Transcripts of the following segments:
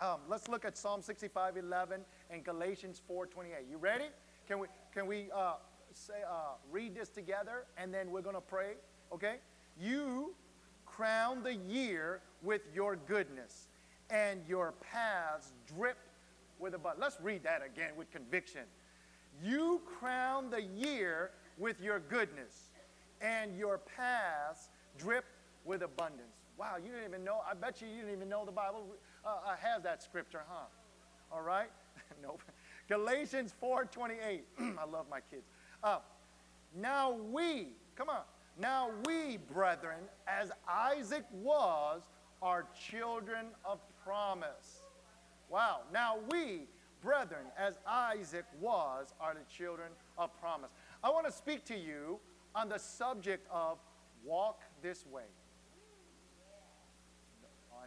Um, let's look at Psalm 65 11 and Galatians 4 28. You ready? Can we, can we uh, say, uh, read this together and then we're going to pray? Okay? You crown the year with your goodness, and your paths drip with abundance. Let's read that again with conviction. You crown the year with your goodness, and your paths drip with abundance. Wow, you didn't even know. I bet you you didn't even know the Bible uh, uh has that scripture, huh? All right? nope. Galatians 4:28. I love my kids. Uh, now we, come on. Now we, brethren, as Isaac was, are children of promise. Wow. Now we, brethren, as Isaac was, are the children of promise. I want to speak to you on the subject of walk this way.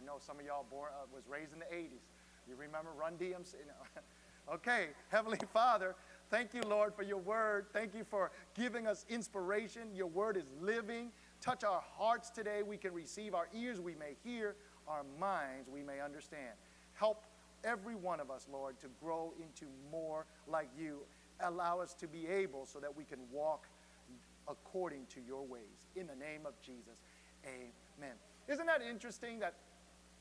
I know some of y'all born, uh, was raised in the 80s. You remember Run DMC? Know. okay, Heavenly Father, thank you, Lord, for your word. Thank you for giving us inspiration. Your word is living. Touch our hearts today. We can receive our ears, we may hear, our minds, we may understand. Help every one of us, Lord, to grow into more like you. Allow us to be able so that we can walk according to your ways. In the name of Jesus, amen. Isn't that interesting that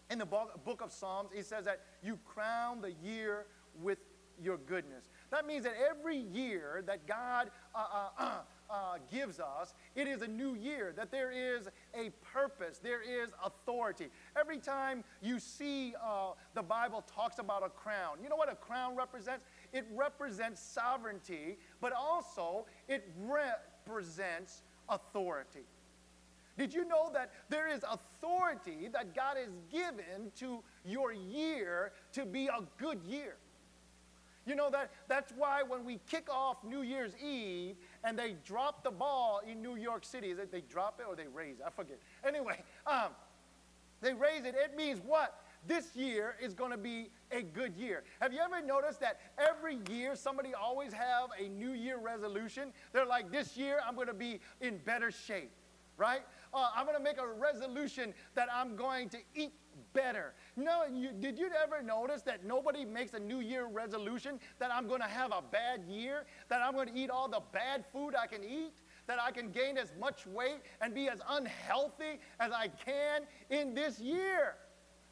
in the book of Psalms, it says that you crown the year with your goodness. That means that every year that God uh, uh, uh, uh, gives us, it is a new year, that there is a purpose, there is authority. Every time you see uh, the Bible talks about a crown, you know what a crown represents? It represents sovereignty, but also it represents authority. Did you know that there is authority that God has given to your year to be a good year? You know that that's why when we kick off New Year's Eve and they drop the ball in New York City, is it they drop it or they raise it? I forget. Anyway, um, they raise it. It means what? This year is going to be a good year. Have you ever noticed that every year somebody always have a New Year resolution? They're like, this year I'm going to be in better shape, right? Uh, I'm going to make a resolution that I'm going to eat better. No, you, did you ever notice that nobody makes a New Year resolution that I'm going to have a bad year, that I'm going to eat all the bad food I can eat? That I can gain as much weight and be as unhealthy as I can in this year.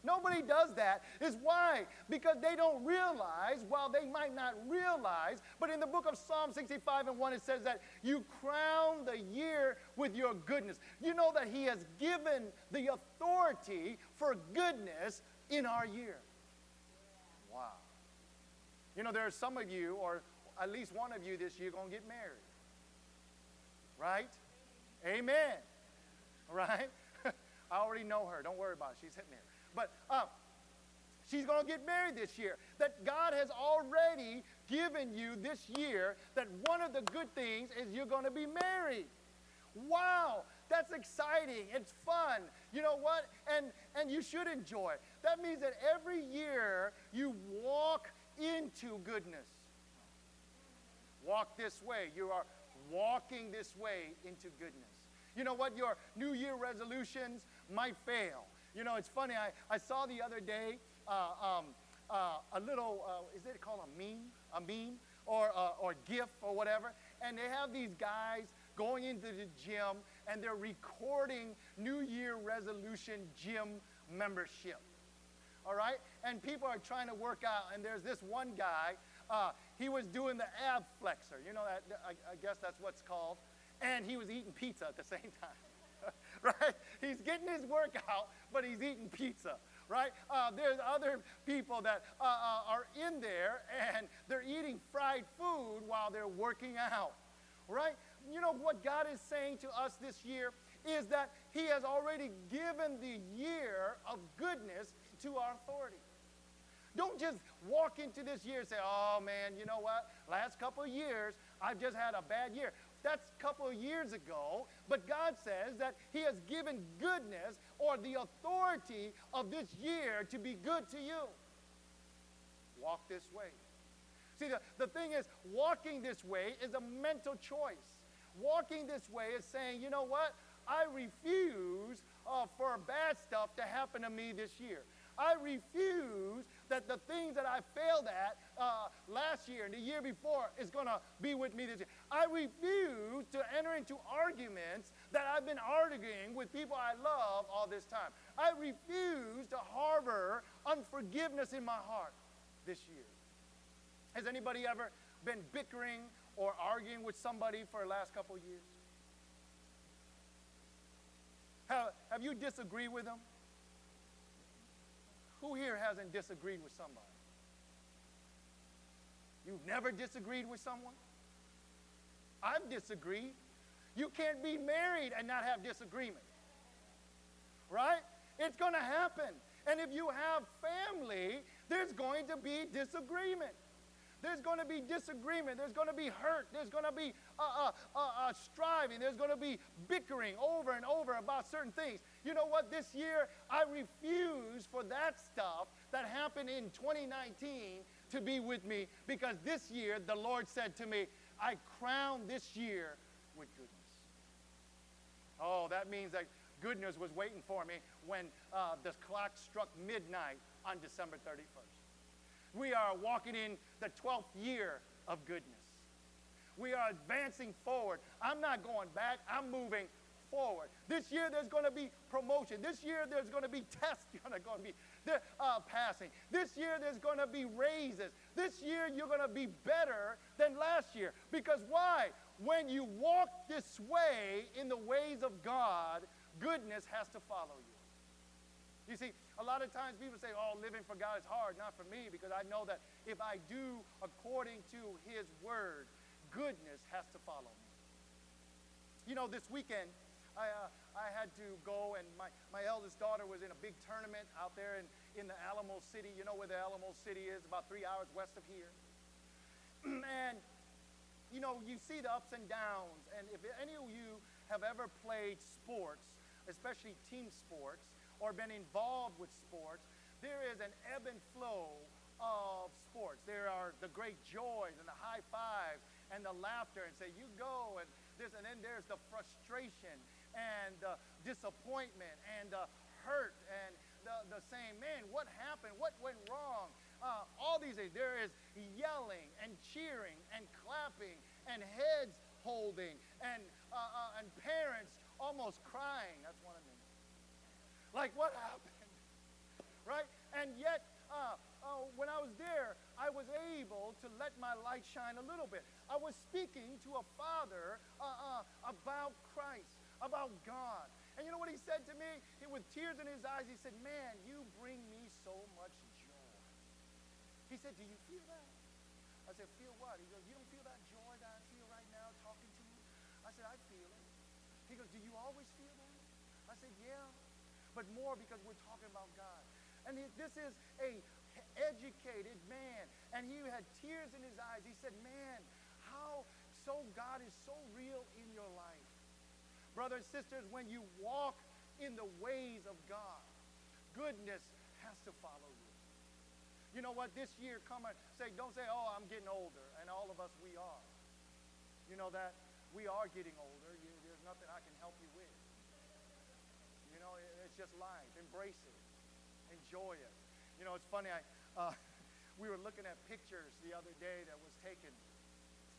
Nobody does that. Is why? Because they don't realize, while they might not realize, but in the book of Psalm 65 and 1, it says that you crown the year with your goodness. You know that He has given the authority for goodness in our year. Wow. You know, there are some of you, or at least one of you this year, going to get married. Right? Amen. Right? I already know her. Don't worry about it. She's hitting there. But uh, she's going to get married this year. That God has already given you this year that one of the good things is you're going to be married. Wow, that's exciting. It's fun. You know what? And and you should enjoy. It. That means that every year you walk into goodness. Walk this way. You are walking this way into goodness. You know what? Your New Year resolutions might fail. You know, it's funny. I, I saw the other day uh, um, uh, a little, uh, is it called a meme? A meme? Or, uh, or GIF or whatever. And they have these guys going into the gym and they're recording New Year resolution gym membership. All right? And people are trying to work out. And there's this one guy, uh, he was doing the ab flexor. You know, that, I, I guess that's what's called. And he was eating pizza at the same time. right? He's getting his workout, but he's eating pizza, right? Uh, there's other people that uh, uh, are in there and they're eating fried food while they're working out, right? You know what God is saying to us this year is that He has already given the year of goodness to our authority. Don't just walk into this year and say, oh man, you know what? Last couple years, I've just had a bad year. That's a couple of years ago, but God says that He has given goodness or the authority of this year to be good to you. Walk this way. See, the, the thing is, walking this way is a mental choice. Walking this way is saying, you know what? I refuse uh, for bad stuff to happen to me this year. I refuse that the things that I failed at uh, last year and the year before is going to be with me this year. I refuse to enter into arguments that I've been arguing with people I love all this time. I refuse to harbor unforgiveness in my heart this year. Has anybody ever been bickering or arguing with somebody for the last couple years? Have, have you disagreed with them? Who here hasn't disagreed with somebody? You've never disagreed with someone? I've disagreed. You can't be married and not have disagreement. Right? It's going to happen. And if you have family, there's going to be disagreement. There's going to be disagreement. There's going to be hurt. There's going to be uh, uh, uh, uh, striving. There's going to be bickering over and over about certain things. You know what? This year, I refuse for that stuff that happened in 2019 to be with me because this year the Lord said to me, I crown this year with goodness. Oh, that means that goodness was waiting for me when uh, the clock struck midnight on December 31st. We are walking in the 12th year of goodness. We are advancing forward. I'm not going back, I'm moving forward. This year there's going to be promotion. This year there's going to be tests you're going to be uh, passing. This year there's going to be raises. This year you're going to be better than last year. Because why? When you walk this way in the ways of God, goodness has to follow you. You see, a lot of times people say, oh, living for God is hard. Not for me, because I know that if I do according to His word, goodness has to follow me. You know, this weekend, I, uh, I had to go, and my, my eldest daughter was in a big tournament out there in, in the Alamo City. You know where the Alamo City is, about three hours west of here. and, you know, you see the ups and downs. And if any of you have ever played sports, especially team sports, or been involved with sports, there is an ebb and flow of sports. There are the great joys and the high fives and the laughter and say, you go, and this, and then there's the frustration and the disappointment and the hurt and the, the saying, man, what happened? What went wrong? Uh, all these things. There is yelling and cheering and clapping and heads holding and, uh, uh, and parents almost crying. That's one of them. Like, what happened? Right? And yet, uh, uh, when I was there, I was able to let my light shine a little bit. I was speaking to a father uh, uh about Christ, about God. And you know what he said to me? He, with tears in his eyes, he said, Man, you bring me so much joy. He said, Do you feel that? I said, Feel what? He goes, You don't feel that joy that I feel right now talking to you? I said, I feel it. He goes, Do you always feel that? I said, Yeah but more because we're talking about God. And this is a educated man, and he had tears in his eyes. He said, man, how so God is so real in your life. Brothers and sisters, when you walk in the ways of God, goodness has to follow you. You know what? This year, come and say, don't say, oh, I'm getting older. And all of us, we are. You know that? We are getting older. You, there's nothing I can help you with You know, it, it's just life. Embrace it. Enjoy it. You know, it's funny. I, uh, we were looking at pictures the other day that was taken,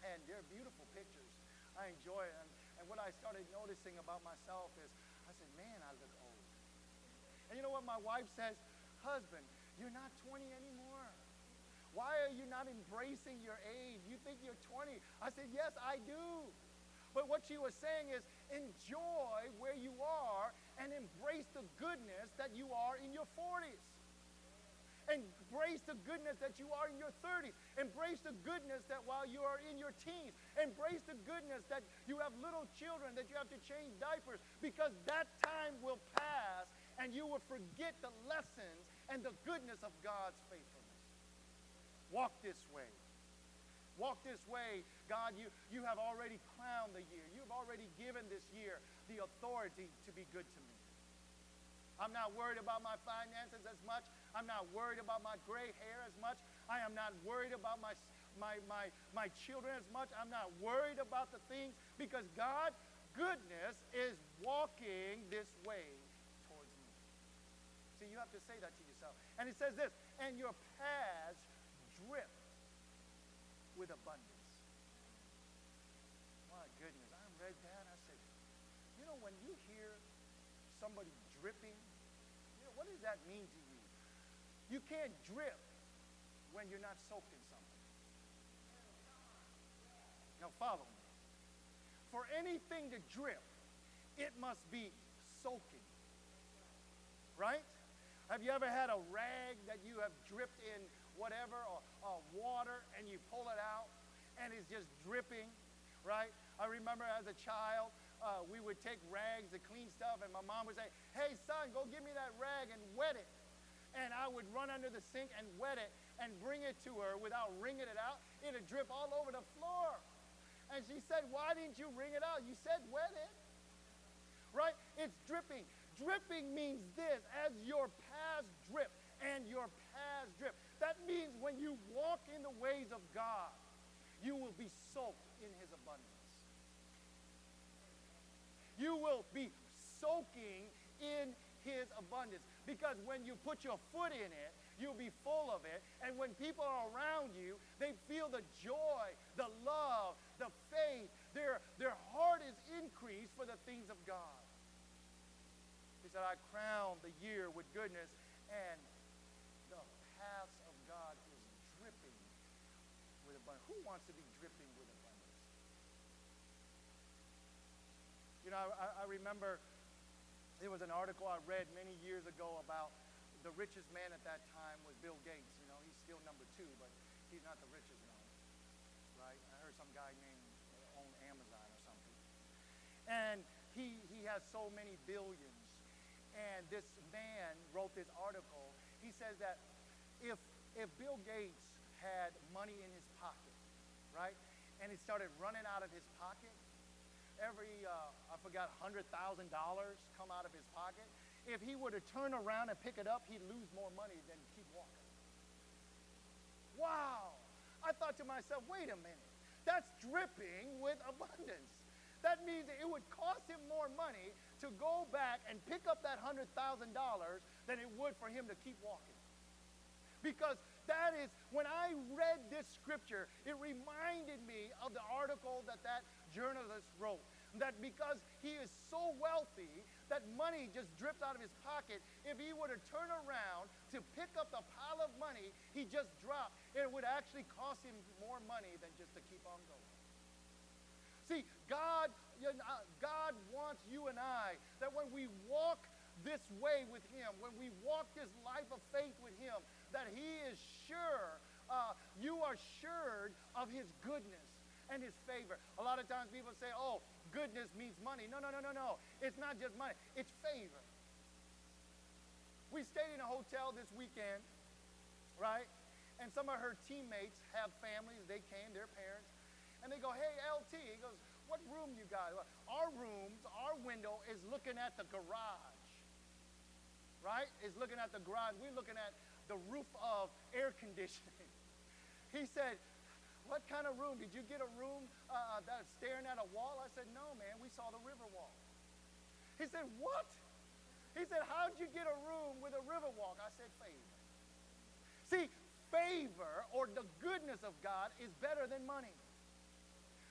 and they're beautiful pictures. I enjoy it. And, and what I started noticing about myself is, I said, man, I look old. And you know what my wife says? Husband, you're not 20 anymore. Why are you not embracing your age? You think you're 20. I said, yes, I do. But what she was saying is enjoy where you are and embrace the goodness that you are in your 40s. Embrace the goodness that you are in your 30s. Embrace the goodness that while you are in your teens. Embrace the goodness that you have little children that you have to change diapers because that time will pass and you will forget the lessons and the goodness of God's faithfulness. Walk this way. Walk this way, God. You, you have already crowned the year. You've already given this year the authority to be good to me. I'm not worried about my finances as much. I'm not worried about my gray hair as much. I am not worried about my, my, my, my children as much. I'm not worried about the things because God, goodness is walking this way towards me. See, you have to say that to yourself. And it says this and your paths drip with abundance. My goodness, I read that. I said, you know, when you hear somebody dripping, does that mean to you? You can't drip when you're not soaking something. Now follow me. For anything to drip, it must be soaking. Right? Have you ever had a rag that you have dripped in whatever or, or water and you pull it out and it's just dripping? Right? I remember as a child, uh, we would take rags to clean stuff, and my mom would say, Hey, son, go give me that rag and wet it. And I would run under the sink and wet it and bring it to her without wringing it out. It'd drip all over the floor. And she said, Why didn't you wring it out? You said wet it. Right? It's dripping. Dripping means this as your paths drip and your paths drip. That means when you walk in the ways of God, you will be soaked in his abundance. You will be soaking in his abundance. Because when you put your foot in it, you'll be full of it. And when people are around you, they feel the joy, the love, the faith. Their, their heart is increased for the things of God. He said, I crown the year with goodness, and the paths of God is dripping with abundance. Who wants to be dripping with abundance? You know, I, I remember there was an article I read many years ago about the richest man at that time was Bill Gates. You know, he's still number two, but he's not the richest one, right? I heard some guy named uh, owned Amazon or something, and he he has so many billions. And this man wrote this article. He says that if if Bill Gates had money in his pocket, right, and it started running out of his pocket, every, uh, I forgot, $100,000 come out of his pocket, if he were to turn around and pick it up, he'd lose more money than keep walking. Wow. I thought to myself, wait a minute. That's dripping with abundance. That means that it would cost him more money to go back and pick up that $100,000 than it would for him to keep walking. Because that is, when I read this scripture, it reminded me of the article that that journalist wrote. That because he is so wealthy, that money just drips out of his pocket. If he were to turn around to pick up the pile of money he just dropped, it would actually cost him more money than just to keep on going. See, God, God wants you and I that when we walk this way with Him, when we walk this life of faith with Him, that He is sure, uh, you are assured of His goodness and his favor. A lot of times people say, oh, goodness means money. No, no, no, no, no. It's not just money, it's favor. We stayed in a hotel this weekend, right? And some of her teammates have families. They came, their parents. And they go, hey, LT. He goes, what room you got? Our rooms, our window is looking at the garage, right? Is looking at the garage. We're looking at the roof of air conditioning. He said, what kind of room? Did you get a room uh, that's staring at a wall? I said, No, man, we saw the river walk. He said, What? He said, How'd you get a room with a river walk? I said, Favor. See, favor or the goodness of God is better than money.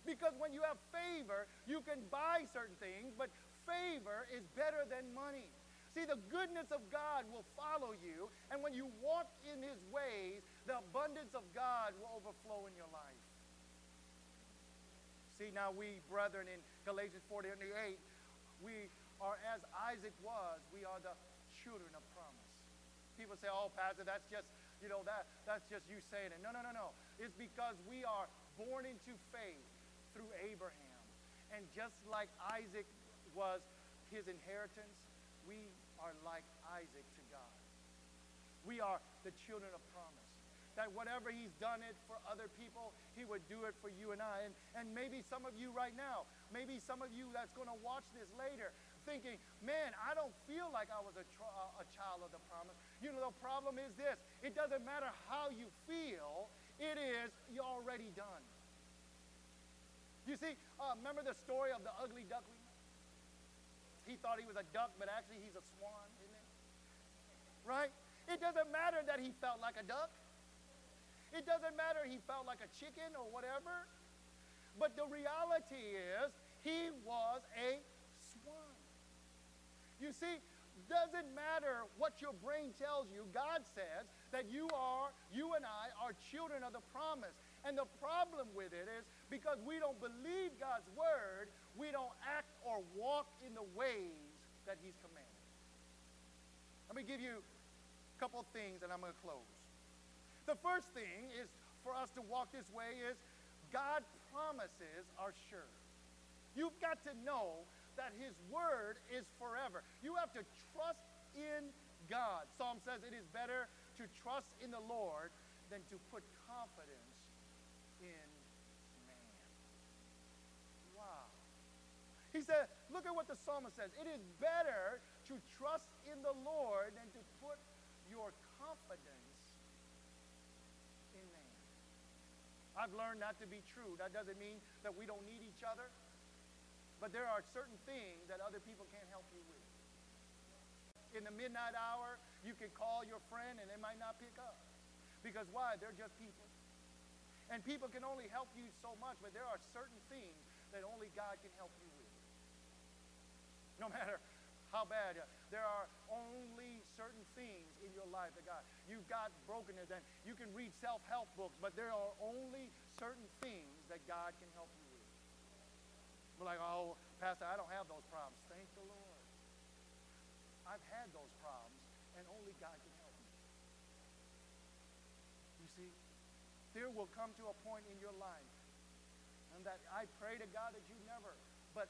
Because when you have favor, you can buy certain things, but favor is better than money. See, the goodness of God will follow you, and when you walk in his ways, the abundance of God will overflow in your life. See, now we, brethren, in Galatians 4 8, we are as Isaac was, we are the children of promise. People say, oh, Pastor, that's just, you know, that, that's just you saying it. No, no, no, no. It's because we are born into faith through Abraham. And just like Isaac was his inheritance, we are like Isaac to God. We are the children of promise. That whatever he's done it for other people, he would do it for you and I. And, and maybe some of you right now, maybe some of you that's going to watch this later, thinking, man, I don't feel like I was a, tr- a child of the promise. You know, the problem is this it doesn't matter how you feel, it is you're already done. You see, uh, remember the story of the ugly duckling? He thought he was a duck, but actually he's a swan, isn't it? Right? It doesn't matter that he felt like a duck. It doesn't matter he felt like a chicken or whatever. But the reality is, he was a swan. You see, doesn't matter what your brain tells you. God says that you are, you and I are children of the promise. And the problem with it is because we don't believe God's word, we don't act or walk in the ways that He's commanded. Let me give you a couple things and I'm going to close. The first thing is for us to walk this way is God promises are sure. You've got to know that his word is forever. You have to trust in God. Psalm says it is better to trust in the Lord than to put confidence in man. Wow. He said, look at what the psalmist says. It is better to trust in the Lord than to put your confidence in man. I've learned that to be true. That doesn't mean that we don't need each other. But there are certain things that other people can't help you with. In the midnight hour, you can call your friend and they might not pick up. Because why? They're just people. And people can only help you so much, but there are certain things that only God can help you with. No matter how bad. Uh, there are only certain things in your life that God, you've got brokenness and you can read self-help books, but there are only certain things that God can help you with. we're like, oh, Pastor, I don't have those problems. Thank the Lord. I've had those problems, and only God can help me. You see, there will come to a point in your life, and that I pray to God that you never, but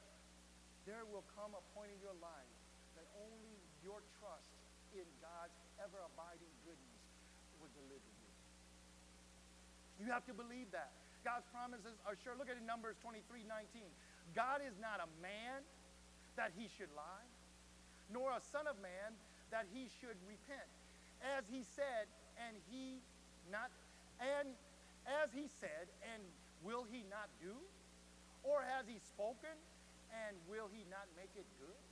there will come a point in your life that only your trust in God's ever abiding goodness will deliver you. You have to believe that. God's promises are sure. Look at Numbers 23 19. God is not a man that he should lie, nor a son of man that he should repent. As he said, and he not, and as he said, and will he not do? Or has he spoken, and will he not make it good?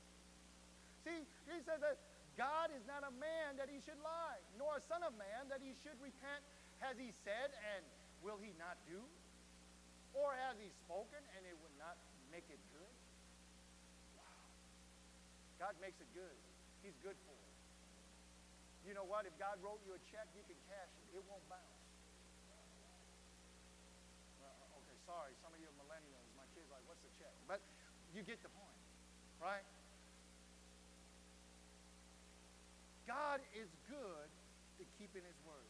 See, he says that God is not a man that he should lie, nor a son of man that he should repent. Has he said, and will he not do? Or has he spoken, and it would not make it good? Wow. God makes it good. He's good for it. You know what? If God wrote you a check, you can cash it. It won't bounce. Uh, okay, sorry. Some of you millennials. My kids like, what's a check? But you get the point, right? God is good to keep in his word.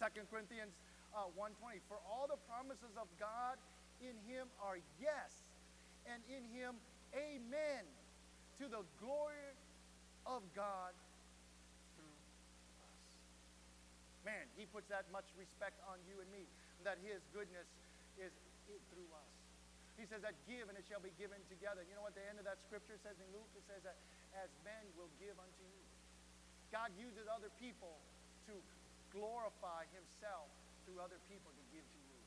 2 Corinthians uh, 1.20, for all the promises of God in him are yes and in him, amen, to the glory of God through us. Man, he puts that much respect on you and me, that his goodness is through us. He says that give and it shall be given together. You know what the end of that scripture says in Luke? It says that as men will give unto you. God uses other people to glorify himself through other people to give to you.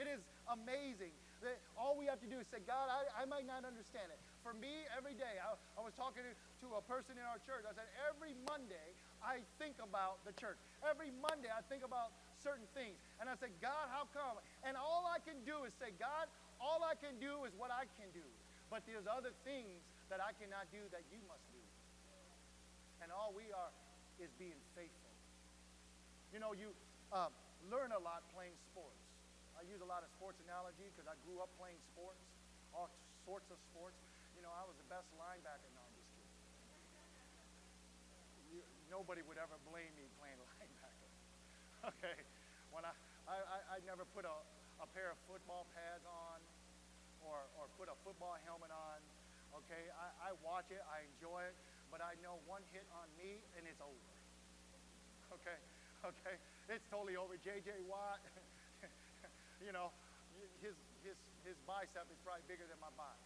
It is amazing that all we have to do is say, God, I, I might not understand it. For me, every day, I, I was talking to, to a person in our church. I said, every Monday, I think about the church. Every Monday, I think about certain things. And I said, God, how come? And all I can do is say, God, all I can do is what I can do. But there's other things that I cannot do that you must do. And all we are is being faithful. You know, you uh, learn a lot playing sports. I use a lot of sports analogy because I grew up playing sports, all sorts of sports. You know, I was the best linebacker. No, I'm just kidding. You, nobody would ever blame me playing linebacker. okay, when I, I, I, never put a, a pair of football pads on or, or put a football helmet on. Okay, I, I watch it, I enjoy it, but I know one hit on me and it's over. Okay, okay, it's totally over. J.J. Watt. you know, his, his, his bicep is probably bigger than my body.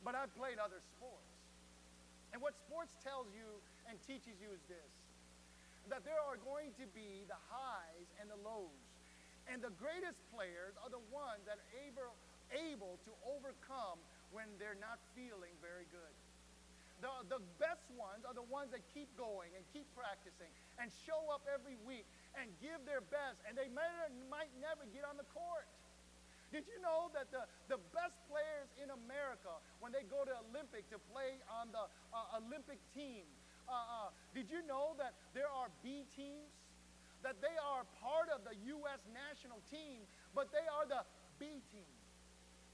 But I've played other sports. And what sports tells you and teaches you is this that there are going to be the highs and the lows. And the greatest players are the ones that are able, able to overcome when they're not feeling very good. the, the best ones are the ones that keep going and keep practicing and show up every week and give their best, and they might, might never get on the court. Did you know that the, the best players in America, when they go to Olympic to play on the uh, Olympic team, uh, uh, did you know that there are B teams? That they are part of the U.S. national team, but they are the B team.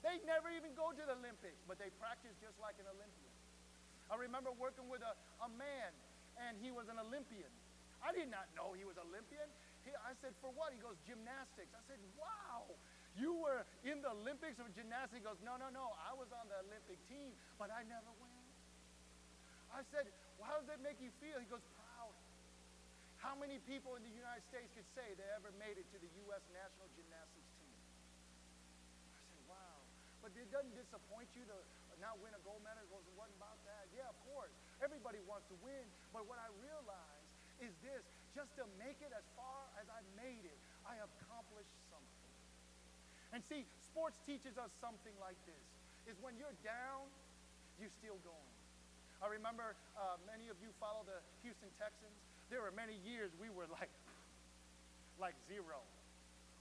They never even go to the Olympics, but they practice just like an Olympian. I remember working with a, a man, and he was an Olympian. I did not know he was Olympian. He, I said, for what? He goes, gymnastics. I said, wow, you were in the Olympics of gymnastics. He goes, no, no, no, I was on the Olympic team, but I never went. I said, well, how does that make you feel? He goes, proud. How many people in the United States could say they ever made it to the U.S. national gymnastics team? I said, wow. But it doesn't disappoint you to not win a gold medal. He goes, it wasn't about that. Yeah, of course. Everybody wants to win. But what I realized is this just to make it as far as I made it, I accomplished something. And see, sports teaches us something like this is when you're down, you're still going. I remember uh, many of you follow the Houston Texans. There were many years we were like, like zero,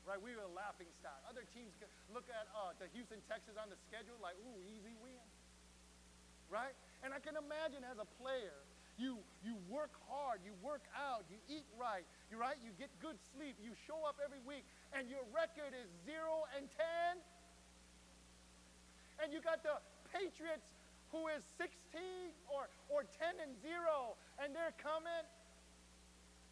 right? We were a laughing stock. Other teams look at uh, the Houston Texans on the schedule like, ooh, easy win, right? And I can imagine as a player, you, you work hard, you work out, you eat right, you right, you get good sleep, you show up every week, and your record is zero and ten. And you got the Patriots who is 16 or, or 10 and 0, and they're coming.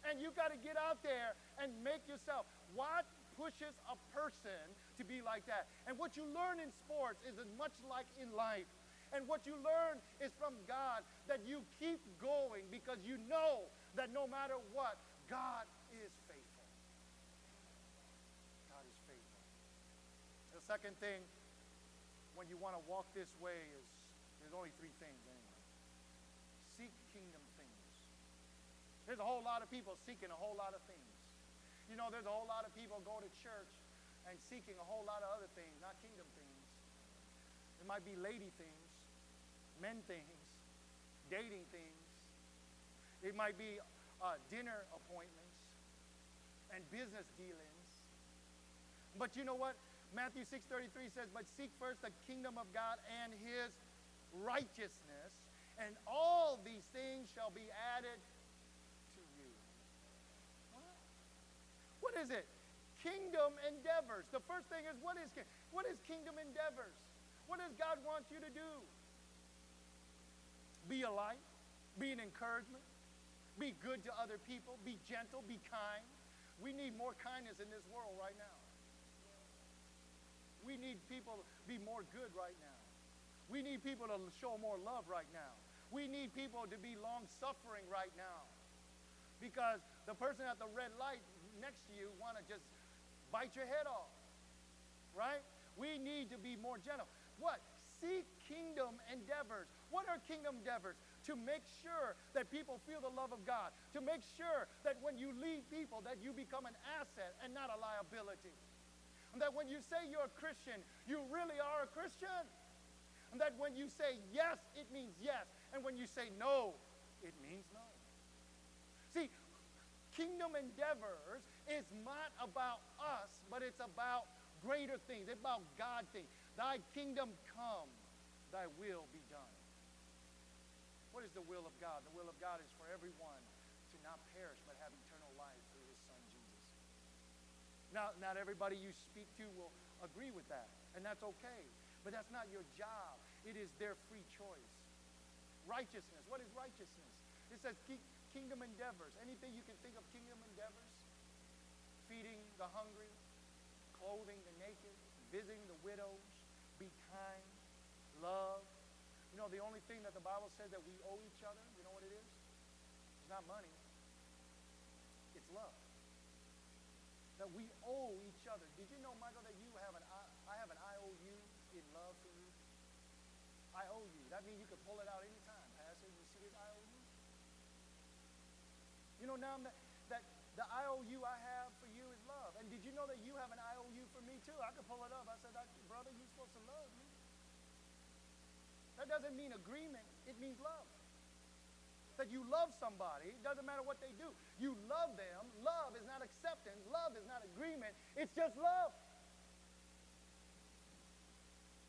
And you got to get out there and make yourself. What pushes a person to be like that? And what you learn in sports is much like in life. And what you learn is from God that you keep going because you know that no matter what, God is faithful. God is faithful. The second thing when you want to walk this way is only three things anyway. Seek kingdom things. There's a whole lot of people seeking a whole lot of things. You know, there's a whole lot of people go to church and seeking a whole lot of other things, not kingdom things. It might be lady things, men things, dating things. It might be uh, dinner appointments and business dealings. But you know what? Matthew 6:33 says, "But seek first the kingdom of God and his righteousness, and all these things shall be added to you. What? What is it? Kingdom endeavors. The first thing is what is what is kingdom endeavors? What does God want you to do? Be a light, be an encouragement, be good to other people, be gentle, be kind. We need more kindness in this world right now. We need people to be more good right now. We need people to show more love right now. We need people to be long suffering right now. Because the person at the red light next to you want to just bite your head off. Right? We need to be more gentle. What? Seek kingdom endeavors. What are kingdom endeavors? To make sure that people feel the love of God. To make sure that when you lead people that you become an asset and not a liability. And that when you say you're a Christian, you really are a Christian. That when you say yes, it means yes. And when you say no, it means no. See, kingdom endeavors is not about us, but it's about greater things. It's about God things. Thy kingdom come, thy will be done. What is the will of God? The will of God is for everyone to not perish, but have eternal life through his son Jesus. Now, not everybody you speak to will agree with that, and that's okay. But that's not your job. It is their free choice. Righteousness. What is righteousness? It says kingdom endeavors. Anything you can think of kingdom endeavors? Feeding the hungry, clothing the naked, visiting the widows, be kind, love. You know, the only thing that the Bible says that we owe each other, you know what it is? It's not money. It's love. That we owe each other. Did you know, Michael, that you have an I have an IOU in love for you. I owe you. That means you can pull it out anytime. Pastor, you see this IOU? You know now that, that the IOU I have for you is love. And did you know that you have an IOU for me too? I could pull it up. I said, brother, you're supposed to love me. That doesn't mean agreement. It means love. that you love somebody. It doesn't matter what they do. You love them. Love is not acceptance. Love is not agreement. It's just love.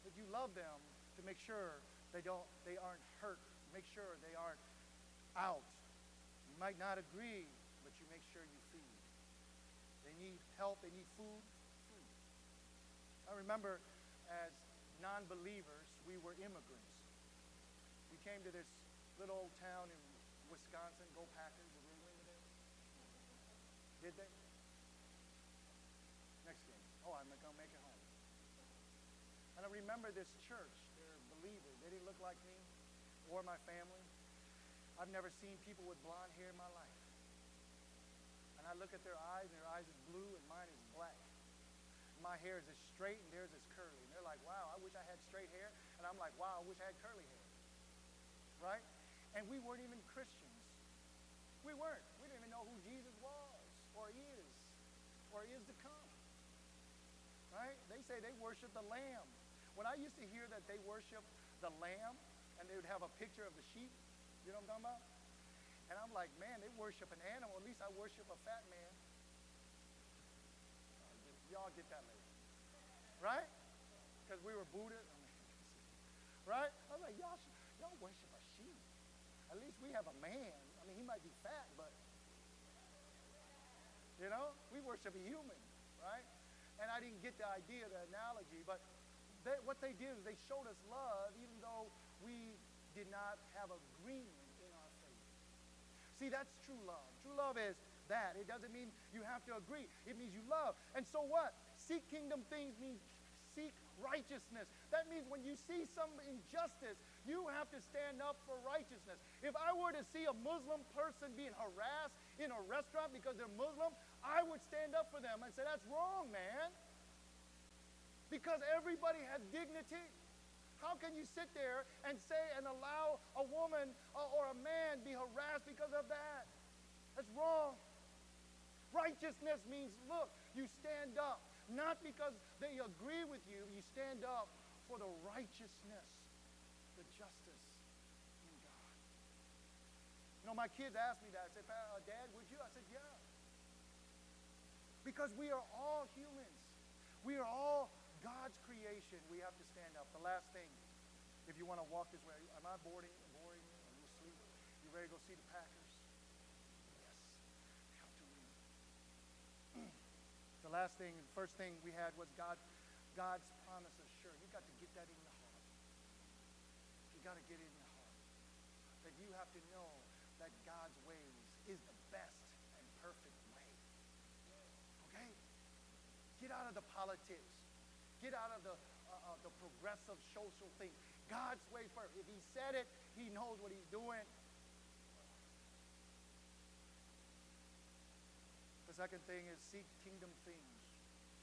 That you love them to make sure they don't they aren't hurt. Make sure they aren't out. You might not agree, but you make sure you feed. They need help, they need food. food. I remember as non-believers, we were immigrants. We came to this little old town in Wisconsin. Go Packers! Did? Did they? Next game. Oh, I'm gonna make it home. And I remember this church. They didn't look like me or my family. I've never seen people with blonde hair in my life. And I look at their eyes, and their eyes is blue, and mine is black. My hair is as straight, and theirs is curly. And they're like, wow, I wish I had straight hair. And I'm like, wow, I wish I had curly hair. Right? And we weren't even Christians. We weren't. We didn't even know who Jesus was, or is, or is to come. Right? They say they worship the lamb. When I used to hear that they worship the lamb, and they would have a picture of the sheep, you know what I'm talking about? And I'm like, man, they worship an animal. At least I worship a fat man. Y'all get that later. Right? Because we were Buddhists. right? I was like, y'all, y'all worship a sheep. At least we have a man. I mean, he might be fat, but, you know, we worship a human, right? And I didn't get the idea, the analogy, they, what they did is they showed us love even though we did not have agreement in our faith. See, that's true love. True love is that. It doesn't mean you have to agree. It means you love. And so what? Seek kingdom things means seek righteousness. That means when you see some injustice, you have to stand up for righteousness. If I were to see a Muslim person being harassed in a restaurant because they're Muslim, I would stand up for them and say, that's wrong, man. Because everybody has dignity. How can you sit there and say and allow a woman or a man be harassed because of that? That's wrong. Righteousness means, look, you stand up, not because they agree with you, you stand up for the righteousness, the justice in God. You know, my kids asked me that. I said, uh, Dad, would you? I said, yeah. Because we are all humans. We are all God's creation, we have to stand up. The last thing, if you want to walk this way, am I boring, boring you? Are you asleep? You ready to go see the Packers? Yes. Have to the last thing, the first thing we had was God, God's promise assured. You got to get that in your heart. You got to get it in your heart. That you have to know that God's ways is the best and perfect way. Okay? Get out of the politics. Get out of the, uh, uh, the progressive social thing. God's way first. If he said it, he knows what he's doing. The second thing is seek kingdom things,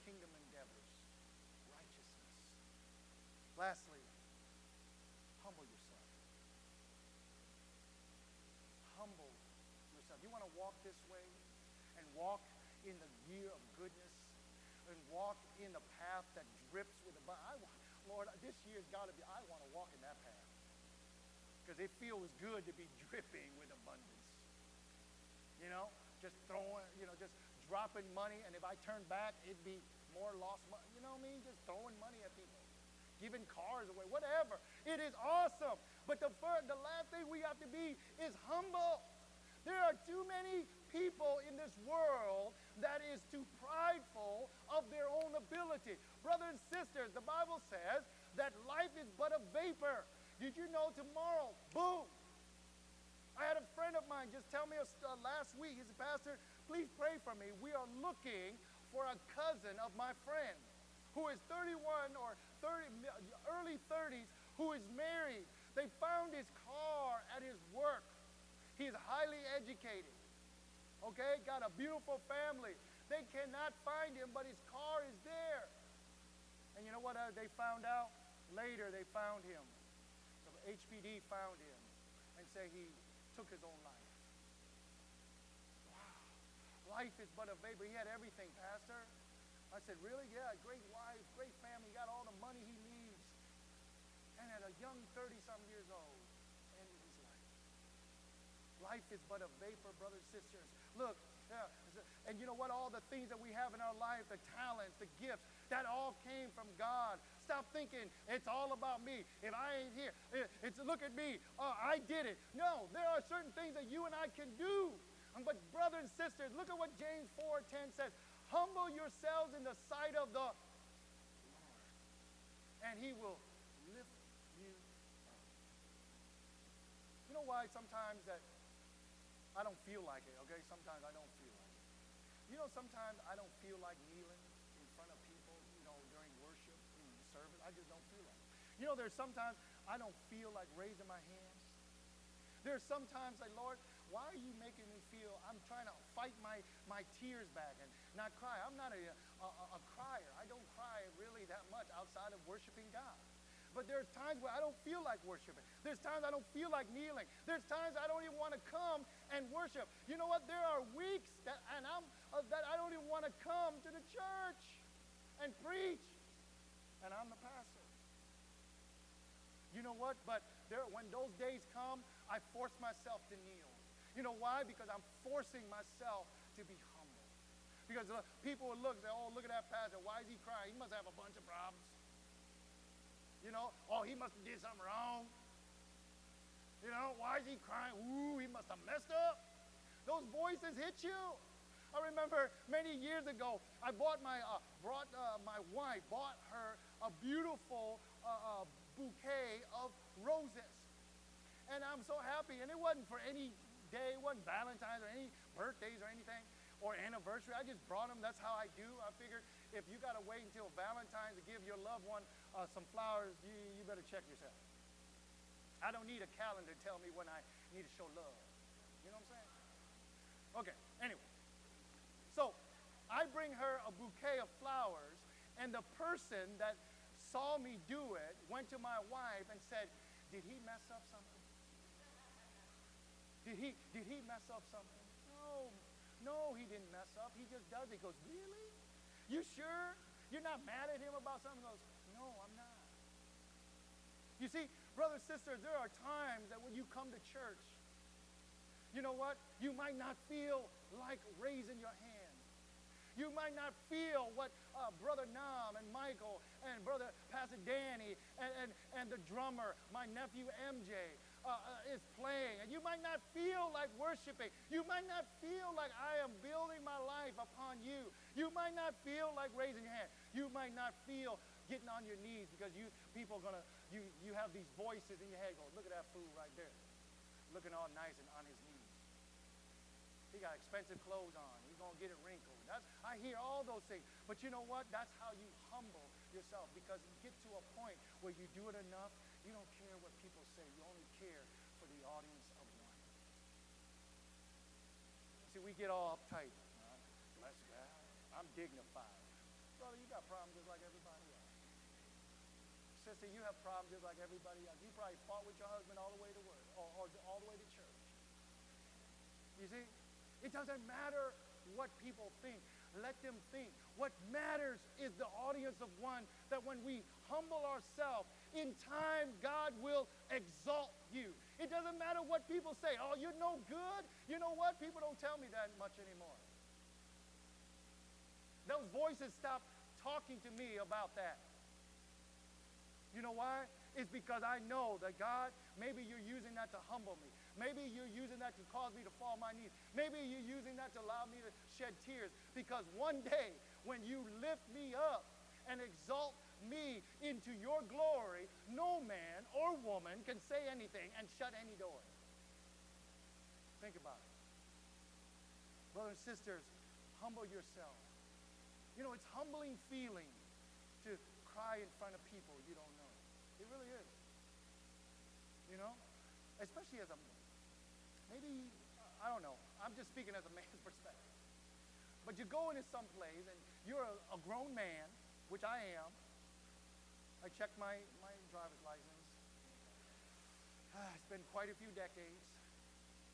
kingdom endeavors, righteousness. Lastly, humble yourself. Humble yourself. You want to walk this way and walk in the year of goodness and walk in the path that drips with abundance. Lord, this year's got to be, I want to walk in that path. Because it feels good to be dripping with abundance. You know, just throwing, you know, just dropping money. And if I turn back, it'd be more lost money. You know what I mean? Just throwing money at people, giving cars away, whatever. It is awesome. But the, first, the last thing we have to be is humble. There are too many people in this world that is too prideful of their own ability. Brothers and sisters, the Bible says that life is but a vapor. Did you know tomorrow, boom? I had a friend of mine just tell me uh, last week, he's a pastor, please pray for me. We are looking for a cousin of my friend who is 31 or 30, early 30s who is married. They found his car at his work. He's highly educated okay? Got a beautiful family. They cannot find him, but his car is there. And you know what uh, they found out? Later, they found him. The HPD found him and say he took his own life. Wow. Life is but a vapor. He had everything, Pastor. I said, really? Yeah, great wife, great family, got all the money he needs. And at a young 30-something years life is but a vapor, brothers and sisters. Look, and you know what? All the things that we have in our life, the talents, the gifts, that all came from God. Stop thinking it's all about me. If I ain't here, it's look at me. Uh, I did it. No, there are certain things that you and I can do. But brothers and sisters, look at what James 4:10 says. Humble yourselves in the sight of the Lord, and he will lift you up. You know why sometimes that I don't feel like it, okay? Sometimes I don't feel like it. You know, sometimes I don't feel like kneeling in front of people, you know, during worship, in service. I just don't feel like it. You know, there's sometimes I don't feel like raising my hands. There's sometimes like, Lord, why are you making me feel I'm trying to fight my, my tears back and not cry? I'm not a, a, a crier. I don't cry really that much outside of worshiping God. But there's times where I don't feel like worshiping. There's times I don't feel like kneeling. There's times I don't even want to come and worship. You know what? There are weeks that, and I'm, uh, that I don't even want to come to the church and preach. And I'm the pastor. You know what? But there, when those days come, I force myself to kneel. You know why? Because I'm forcing myself to be humble. Because uh, people will look, and say, oh, look at that pastor. Why is he crying? He must have a bunch of problems. You know, oh, he must have did something wrong. You know, why is he crying? Ooh, he must have messed up. Those voices hit you. I remember many years ago, I bought my, uh, brought uh, my wife, bought her a beautiful uh, uh bouquet of roses. And I'm so happy. And it wasn't for any day, it wasn't Valentine's or any birthdays or anything or anniversary. I just brought them. That's how I do. I figured if you got to wait until Valentine's to give your loved one uh, some flowers, you, you better check yourself. I don't need a calendar to tell me when I need to show love. You know what I'm saying? Okay, anyway. So I bring her a bouquet of flowers, and the person that saw me do it went to my wife and said, Did he mess up something? Did he, did he mess up something? No, no, he didn't mess up. He just does it. He goes, Really? You sure? You're not mad at him about something? He goes, no, I'm not. You see, brothers, sisters, there are times that when you come to church, you know what? You might not feel like raising your hand. You might not feel what uh, Brother Nam and Michael and Brother Pastor Danny and, and, and the drummer, my nephew MJ, uh, uh, is playing. And you might not feel like worshiping. You might not feel like I am building my life upon you. You might not feel like raising your hand. You might not feel getting on your knees because you people are gonna you you have these voices in your head going, look at that fool right there, looking all nice and on his knees. He got expensive clothes on. He's gonna get it wrinkled. That's I hear all those things. But you know what? That's how you humble yourself because you get to a point where you do it enough, you don't care what people say. You only care for the audience of one. See, we get all uptight. Bless God. I'm dignified. Brother, you got problems just like everybody else. sister, you have problems just like everybody else. You probably fought with your husband all the way to work or, or all the way to church. You see? It doesn't matter what people think. Let them think. What matters is the audience of one that when we humble ourselves, in time, God will exalt you. It doesn't matter what people say. Oh, you're no good. You know what? People don't tell me that much anymore. Those voices stop talking to me about that. You know why? It's because I know that God, maybe you're using that to humble me. Maybe you're using that to cause me to fall on my knees. Maybe you're using that to allow me to shed tears. Because one day, when you lift me up and exalt me into your glory, no man or woman can say anything and shut any door. Think about it. Brothers and sisters, humble yourself. You know, it's humbling feeling to cry in front of people you don't know. It really is. You know? Especially as a, maybe, I don't know. I'm just speaking as a man's perspective. But you go into some place and you're a, a grown man, which I am. I checked my, my driver's license. Ah, it's been quite a few decades,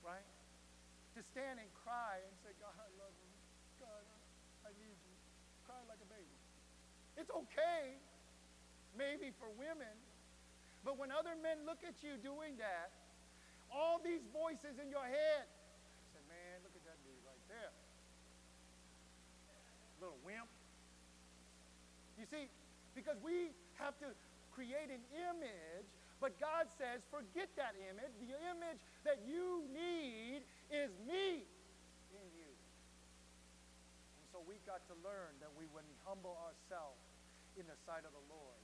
right? To stand and cry and say, God, I love you. God, I need you. Cry like a baby. It's okay, maybe for women, but when other men look at you doing that, all these voices in your head. Said, man, look at that dude right there. Little wimp. You see, because we have to create an image, but God says, forget that image. The image that you need is me in you. And so we've got to learn that we, when we humble ourselves in the sight of the Lord,